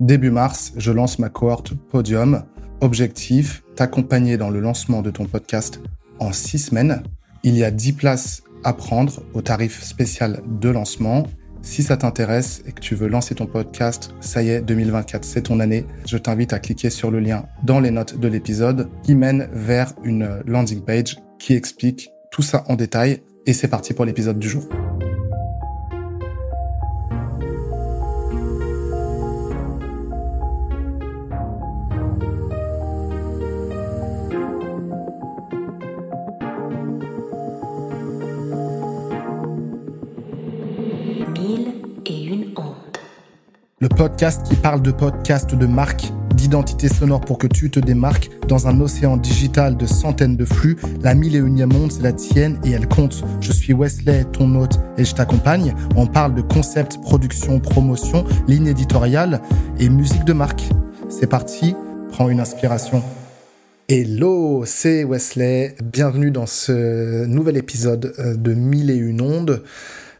Début mars, je lance ma cohorte Podium. Objectif, t'accompagner dans le lancement de ton podcast en six semaines. Il y a 10 places à prendre au tarif spécial de lancement. Si ça t'intéresse et que tu veux lancer ton podcast, ça y est, 2024, c'est ton année. Je t'invite à cliquer sur le lien dans les notes de l'épisode qui mène vers une landing page qui explique tout ça en détail. Et c'est parti pour l'épisode du jour. Podcast qui parle de podcast, de marque, d'identité sonore pour que tu te démarques dans un océan digital de centaines de flux. La mille et unième monde, c'est la tienne et elle compte. Je suis Wesley, ton hôte, et je t'accompagne. On parle de concept, production, promotion, ligne éditoriale et musique de marque. C'est parti, prends une inspiration. Hello, c'est Wesley. Bienvenue dans ce nouvel épisode euh, de Mille et une ondes.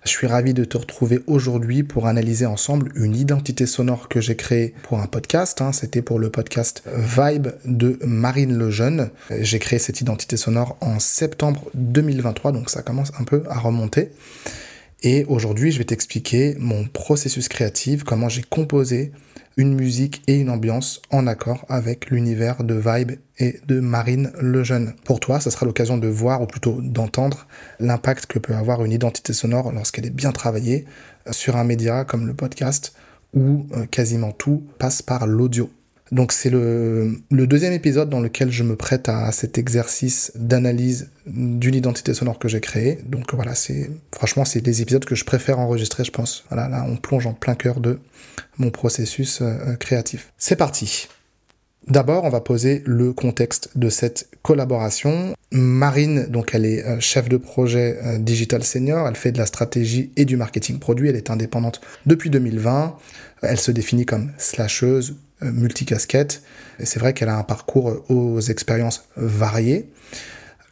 Je suis ravi de te retrouver aujourd'hui pour analyser ensemble une identité sonore que j'ai créée pour un podcast. Hein. C'était pour le podcast Vibe de Marine Lejeune. J'ai créé cette identité sonore en septembre 2023, donc ça commence un peu à remonter. Et aujourd'hui, je vais t'expliquer mon processus créatif, comment j'ai composé une musique et une ambiance en accord avec l'univers de Vibe et de Marine Lejeune. Pour toi, ça sera l'occasion de voir, ou plutôt d'entendre, l'impact que peut avoir une identité sonore lorsqu'elle est bien travaillée sur un média comme le podcast, où euh, quasiment tout passe par l'audio. Donc c'est le, deuxième épisode dans lequel je me prête à, cet exercice d'analyse d'une identité sonore que j'ai créée. Donc voilà, c'est franchement c'est des épisodes que je préfère enregistrer, je pense. Voilà, là on plonge en plein cœur de mon processus euh, euh, créatif. C'est parti. D'abord, on va poser le contexte de cette collaboration. Marine, donc elle est euh, chef de projet digital senior, elle fait de la stratégie et du marketing produit, elle est indépendante depuis 2020. Elle se définit comme slasheuse, multicasquette. Et c'est vrai qu'elle a un parcours aux expériences variées.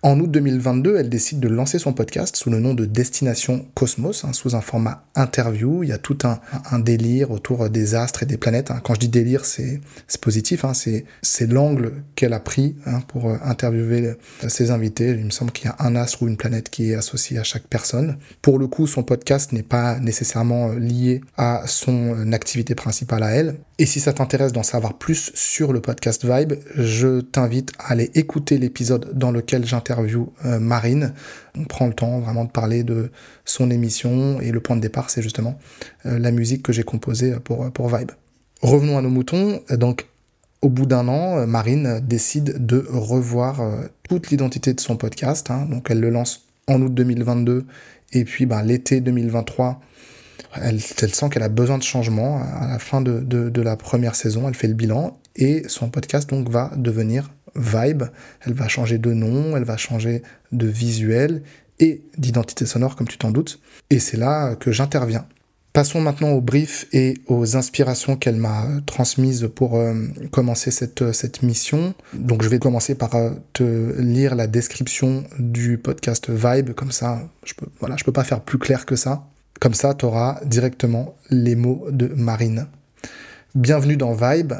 En août 2022, elle décide de lancer son podcast sous le nom de Destination Cosmos, hein, sous un format interview. Il y a tout un, délire autour des astres et des planètes. Hein. Quand je dis délire, c'est positif. Hein, c'est l'angle qu'elle a pris pour euh, interviewer ses invités. Il me semble qu'il y a un astre ou une planète qui est associé à chaque personne. Pour le coup, son podcast n'est pas nécessairement euh, lié à son euh, activité principale à elle. Et si ça t'intéresse d'en savoir plus sur le podcast Vibe, je t'invite à aller écouter l'épisode dans lequel j'interviewe interview euh, Marine. On prend le temps vraiment de parler de son émission et le point de départ, c'est justement euh, la musique que j'ai composée pour, pour Vibe. Revenons à nos moutons. Donc, au bout d'un an, Marine décide de revoir euh, toute l'identité de son podcast. Hein. Donc, elle le lance en août 2022 et puis ben, l'été 2023. Elle, elle sent qu'elle a besoin de changement. À la fin de, de, de la première saison, elle fait le bilan et son podcast donc va devenir vibe, elle va changer de nom, elle va changer de visuel et d'identité sonore, comme tu t'en doutes. Et c'est là que j'interviens. Passons maintenant au brief et aux inspirations qu'elle m'a transmises pour euh, commencer cette, cette mission. Donc je vais commencer par euh, te lire la description du podcast Vibe, comme ça, je peux, voilà, je peux pas faire plus clair que ça. Comme ça, tu auras directement les mots de Marine. Bienvenue dans Vibe,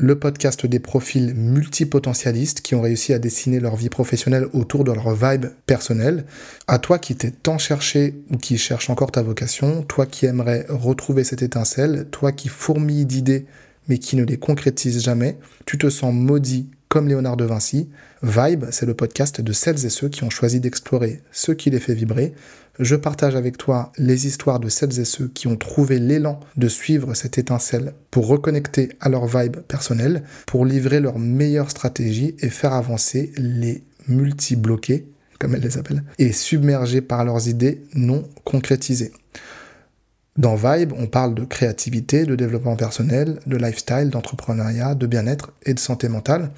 le podcast des profils multipotentialistes qui ont réussi à dessiner leur vie professionnelle autour de leur vibe personnelle. À toi qui t'es tant cherché ou qui cherche encore ta vocation, toi qui aimerais retrouver cette étincelle, toi qui fourmille d'idées mais qui ne les concrétise jamais, tu te sens maudit comme Léonard de Vinci. Vibe, c'est le podcast de celles et ceux qui ont choisi d'explorer ce qui les fait vibrer, je partage avec toi les histoires de celles et ceux qui ont trouvé l'élan de suivre cette étincelle pour reconnecter à leur vibe personnelle, pour livrer leur meilleure stratégie et faire avancer les multi-bloqués, comme elles les appellent, et submergés par leurs idées non concrétisées. Dans Vibe, on parle de créativité, de développement personnel, de lifestyle, d'entrepreneuriat, de bien-être et de santé mentale,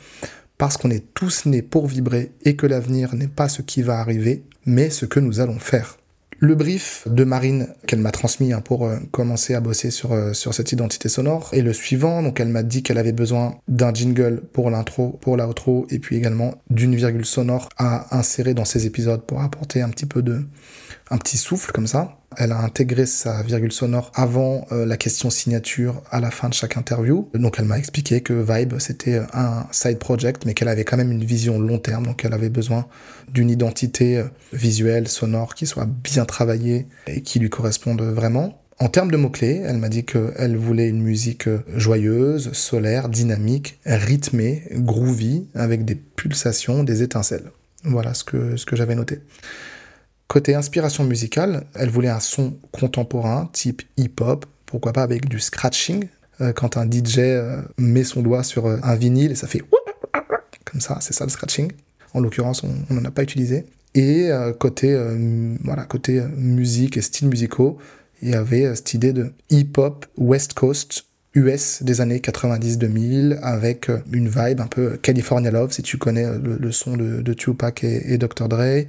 parce qu'on est tous nés pour vibrer et que l'avenir n'est pas ce qui va arriver, mais ce que nous allons faire. Le brief de Marine qu'elle m'a transmis hein, pour euh, commencer à bosser sur, euh, sur cette identité sonore est le suivant. Donc elle m'a dit qu'elle avait besoin d'un jingle pour l'intro, pour l'outro et puis également d'une virgule sonore à insérer dans ses épisodes pour apporter un petit peu de un petit souffle comme ça. Elle a intégré sa virgule sonore avant euh, la question signature à la fin de chaque interview. Donc elle m'a expliqué que Vibe c'était un side project mais qu'elle avait quand même une vision long terme donc elle avait besoin d'une identité euh, visuelle, sonore qui soit bien travaillée et qui lui corresponde vraiment. En termes de mots-clés, elle m'a dit qu'elle voulait une musique euh, joyeuse, solaire, dynamique, rythmée, groovy, avec des pulsations, des étincelles. Voilà ce que, ce que j'avais noté. Côté inspiration musicale, elle voulait un son contemporain, type hip-hop, pourquoi pas avec du scratching, euh, quand un DJ euh, met son doigt sur un vinyle et ça fait comme ça, c'est ça le scratching. En l'occurrence, on n'en a pas utilisé. Et côté, voilà, côté musique et styles musicaux, il y avait euh, cette idée de hip-hop West Coast US des années 90-2000 avec euh, une vibe un peu California Love si tu connais euh, le, son de, Tupac et, Dr. Dre.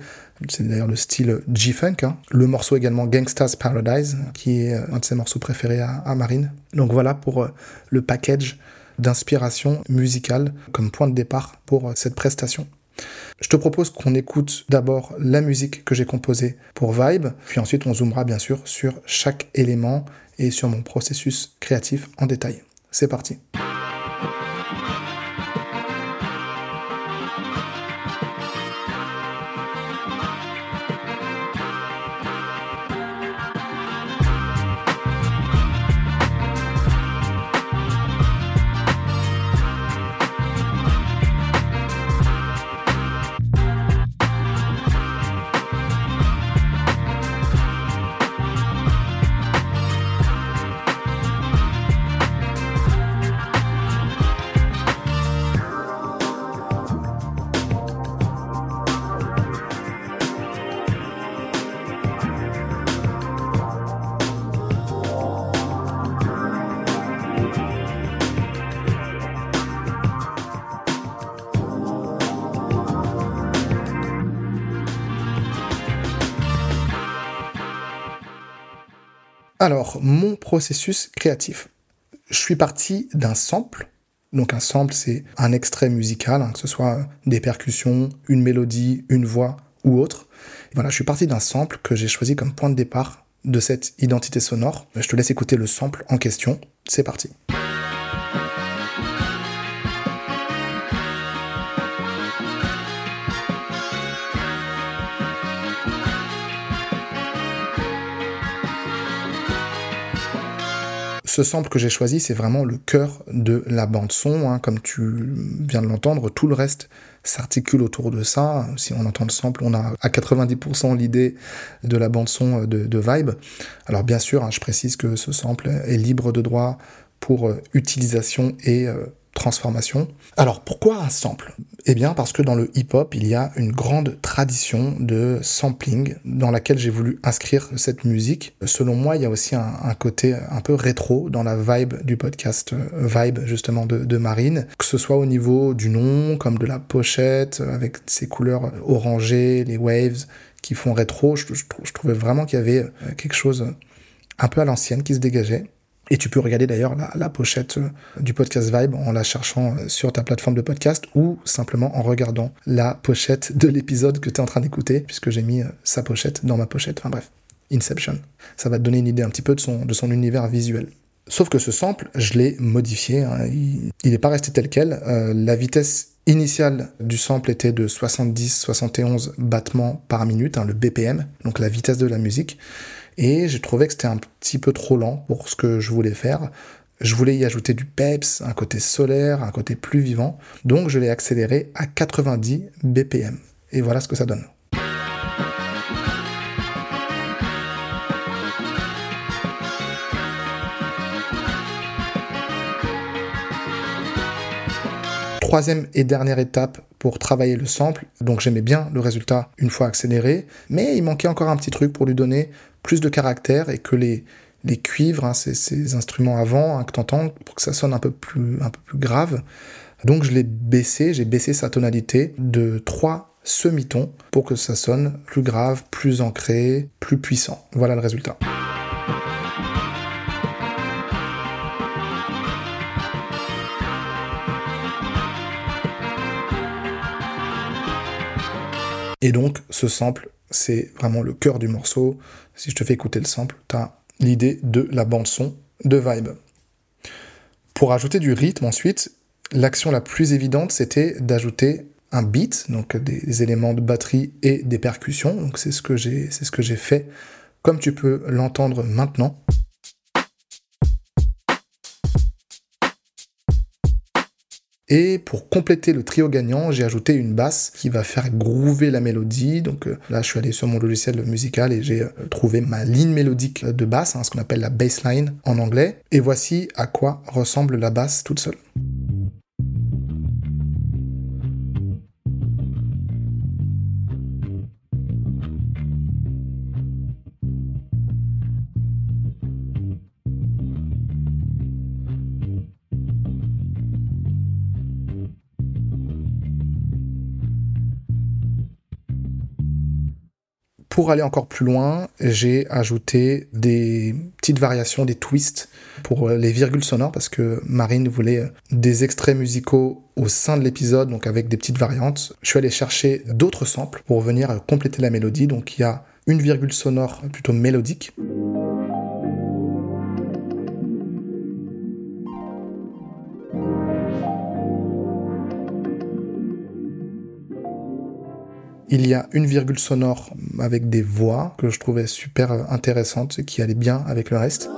C'est d'ailleurs le style G-Funk. Hein. Le morceau également Gangsta's Paradise qui est un de ses morceaux préférés à Marine. Donc voilà pour le package d'inspiration musicale comme point de départ pour cette prestation. Je te propose qu'on écoute d'abord la musique que j'ai composée pour Vibe, puis ensuite on zoomera bien sûr sur chaque élément et sur mon processus créatif en détail. C'est parti. Alors, mon processus créatif. Je suis parti d'un sample. Donc un sample, c'est un extrait musical, hein, que ce soit des percussions, une mélodie, une voix ou autre. voilà, je suis parti d'un sample que j'ai choisi comme point de départ de cette identité sonore. Je te laisse écouter le sample en question. C'est parti. Ce sample que j'ai choisi, c'est vraiment le cœur de la bande son. Hein. Comme tu viens de l'entendre, tout le reste s'articule autour de ça. Si on entend le sample, on a à 90% l'idée de la bande son de, Vibe. Alors bien sûr, hein, je précise que ce sample est libre de droit pour euh, utilisation et euh, transformation. Alors pourquoi un sample? Eh bien parce que dans le hip-hop, il y a une grande tradition de sampling dans laquelle j'ai voulu inscrire cette musique. Selon moi, il y a aussi un, côté un peu rétro dans la vibe du podcast euh, Vibe justement de, Marine, que ce soit au niveau du nom, comme de la pochette, avec ses couleurs orangées, les waves qui font rétro. je trouvais vraiment qu'il y avait euh, quelque chose un peu à l'ancienne qui se dégageait. Et tu peux regarder d'ailleurs la, pochette euh, du podcast Vibe en la cherchant euh, sur ta plateforme de podcast ou simplement en regardant la pochette de l'épisode que tu es en train d'écouter, puisque j'ai mis euh, sa pochette dans ma pochette. Enfin bref, Inception. Ça va te donner une idée un petit peu de son, univers visuel. Sauf que ce sample, je l'ai modifié. Hein. Il n'est pas resté tel quel. la vitesse initiale du sample était de 70-71 battements par minute, hein, le BPM, donc la vitesse de la musique et j'ai trouvé que c'était un petit peu trop lent pour ce que je voulais faire. Je voulais y ajouter du peps, un côté solaire, un côté plus vivant, donc je l'ai accéléré à 90 BPM. Et voilà ce que ça donne. Troisième et dernière étape pour travailler le sample. Donc j'aimais bien le résultat une fois accéléré, mais il manquait encore un petit truc pour lui donner plus de caractère et que les, les cuivres, hein, ces, instruments avant hein, que tu entends, pour que ça sonne un peu plus, un peu plus grave. Donc je l'ai baissé, j'ai baissé sa tonalité de 3 semitons pour que ça sonne plus grave, plus ancré, plus puissant. Voilà le résultat. Et donc ce sample c'est vraiment le cœur du morceau. Si je te fais écouter le sample, tu as l'idée de la bande-son de Vibe. Pour ajouter du rythme ensuite, l'action la plus évidente, c'était d'ajouter un beat, donc des, éléments de batterie et des percussions. Donc c'est ce que j'ai, c'est ce que j'ai fait, comme tu peux l'entendre maintenant. Et pour compléter le trio gagnant, j'ai ajouté une basse qui va faire groover la mélodie. Donc euh, là, je suis allé sur mon logiciel musical et j'ai euh, trouvé ma ligne mélodique de basse, hein, ce qu'on appelle la bassline en anglais. Et voici à quoi ressemble la basse toute seule. Pour aller encore plus loin, j'ai ajouté des petites variations, des twists pour euh, les virgules sonores parce que Marine voulait euh, des extraits musicaux au sein de l'épisode, donc avec des petites variantes. Je suis allé chercher d'autres samples pour venir euh, compléter la mélodie. Donc il y a une virgule sonore plutôt mélodique. Il y a une virgule sonore avec des voix que je trouvais super intéressantes, qui allait bien avec le reste.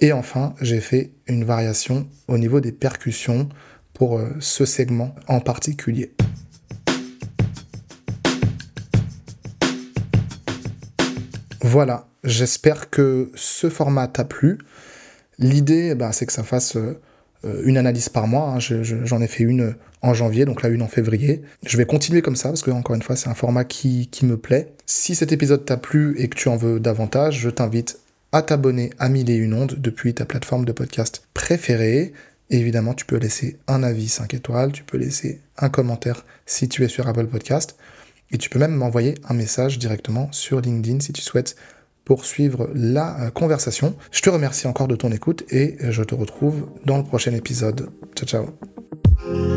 Et enfin, j'ai fait une variation au niveau des percussions pour euh, ce segment en particulier. Voilà, j'espère que ce format t'a plu. L'idée, bah, c'est que ça fasse euh, une analyse par mois. Hein. J'en ai fait une en janvier, donc là une en février. Je vais continuer comme ça parce que encore une fois, c'est un format qui, qui me plaît. Si cet épisode t'a plu et que tu en veux davantage, je t'invite à t'abonner à Mille et une ondes depuis ta plateforme de podcast préférée. évidemment, tu peux laisser un avis 5 étoiles, tu peux laisser un commentaire si tu es sur Apple Podcast. Et tu peux même m'envoyer un message directement sur LinkedIn si tu souhaites poursuivre la euh, conversation. Je te remercie encore de ton écoute et je te retrouve dans le prochain épisode. Ciao ciao.